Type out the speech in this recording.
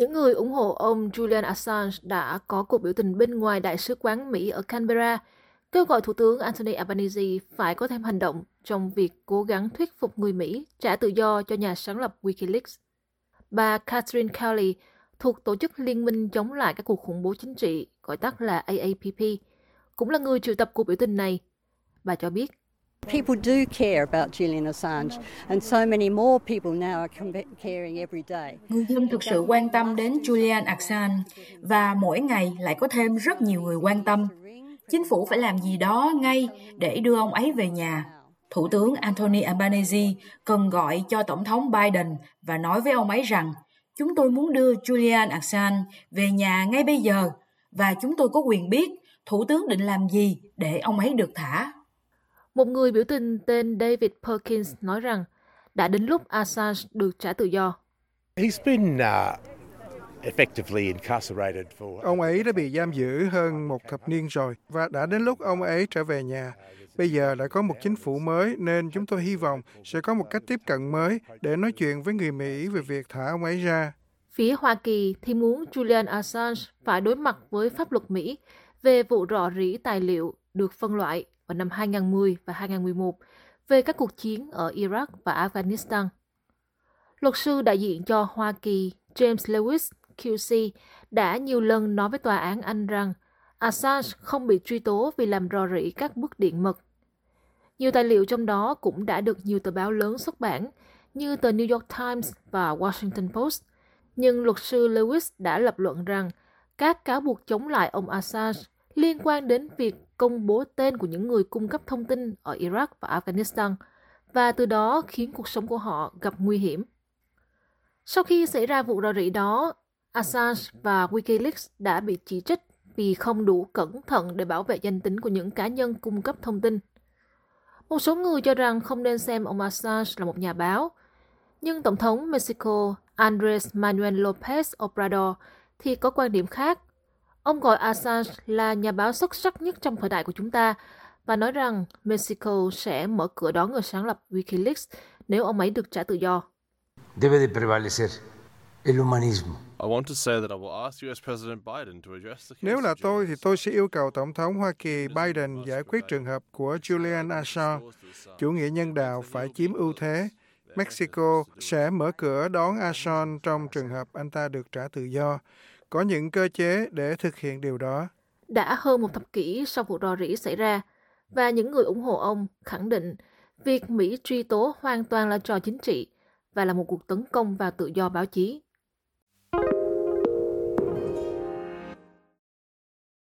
Những người ủng hộ ông Julian Assange đã có cuộc biểu tình bên ngoài Đại sứ quán Mỹ ở Canberra, kêu gọi Thủ tướng Anthony Albanese phải có thêm hành động trong việc cố gắng thuyết phục người Mỹ trả tự do cho nhà sáng lập Wikileaks. Bà Catherine Kelly thuộc Tổ chức Liên minh chống lại các cuộc khủng bố chính trị, gọi tắt là AAPP, cũng là người triệu tập cuộc biểu tình này. Bà cho biết, People do care about Julian Assange, and so many more people now are caring every day. Người dân thực sự quan tâm đến Julian Assange, và mỗi ngày lại có thêm rất nhiều người quan tâm. Chính phủ phải làm gì đó ngay để đưa ông ấy về nhà. Thủ tướng Anthony Albanese cần gọi cho Tổng thống Biden và nói với ông ấy rằng chúng tôi muốn đưa Julian Assange về nhà ngay bây giờ và chúng tôi có quyền biết Thủ tướng định làm gì để ông ấy được thả. Một người biểu tình tên David Perkins nói rằng đã đến lúc Assange được trả tự do. He's been, uh, Ông ấy đã bị giam giữ hơn một thập niên rồi và đã đến lúc ông ấy trở về nhà. Bây giờ đã có một chính phủ mới nên chúng tôi hy vọng sẽ có một cách tiếp cận mới để nói chuyện với người Mỹ về việc thả ông ấy ra. Phía Hoa Kỳ thì muốn Julian Assange phải đối mặt với pháp luật Mỹ về vụ rò rỉ tài liệu được phân loại vào năm 2010 và 2011 về các cuộc chiến ở Iraq và Afghanistan. Luật sư đại diện cho Hoa Kỳ James Lewis QC đã nhiều lần nói với tòa án Anh rằng Assange không bị truy tố vì làm rò rỉ các bức điện mật. Nhiều tài liệu trong đó cũng đã được nhiều tờ báo lớn xuất bản như tờ New York Times và Washington Post. Nhưng luật sư Lewis đã lập luận rằng các cáo buộc chống lại ông Assange liên quan đến việc công bố tên của những người cung cấp thông tin ở Iraq và Afghanistan và từ đó khiến cuộc sống của họ gặp nguy hiểm. Sau khi xảy ra vụ rò rỉ đó, Assange và Wikileaks đã bị chỉ trích vì không đủ cẩn thận để bảo vệ danh tính của những cá nhân cung cấp thông tin. Một số người cho rằng không nên xem ông Assange là một nhà báo, nhưng Tổng thống Mexico Andres Manuel López Obrador thì có quan điểm khác. Ông gọi Assange là nhà báo xuất sắc nhất trong thời đại của chúng ta và nói rằng Mexico sẽ mở cửa đón người sáng lập Wikileaks nếu ông ấy được trả tự do. Debe de prevalecer el humanismo. Nếu là tôi thì tôi sẽ yêu cầu Tổng thống Hoa Kỳ Biden giải quyết trường hợp của Julian Assange. Chủ nghĩa nhân đạo phải chiếm ưu thế. Mexico sẽ mở cửa đón Assange trong trường hợp anh ta được trả tự do. Có những cơ chế để thực hiện điều đó. Đã hơn một thập kỷ sau vụ rò rỉ xảy ra, và những người ủng hộ ông khẳng định việc Mỹ truy tố hoàn toàn là trò chính trị và là một cuộc tấn công vào tự do báo chí.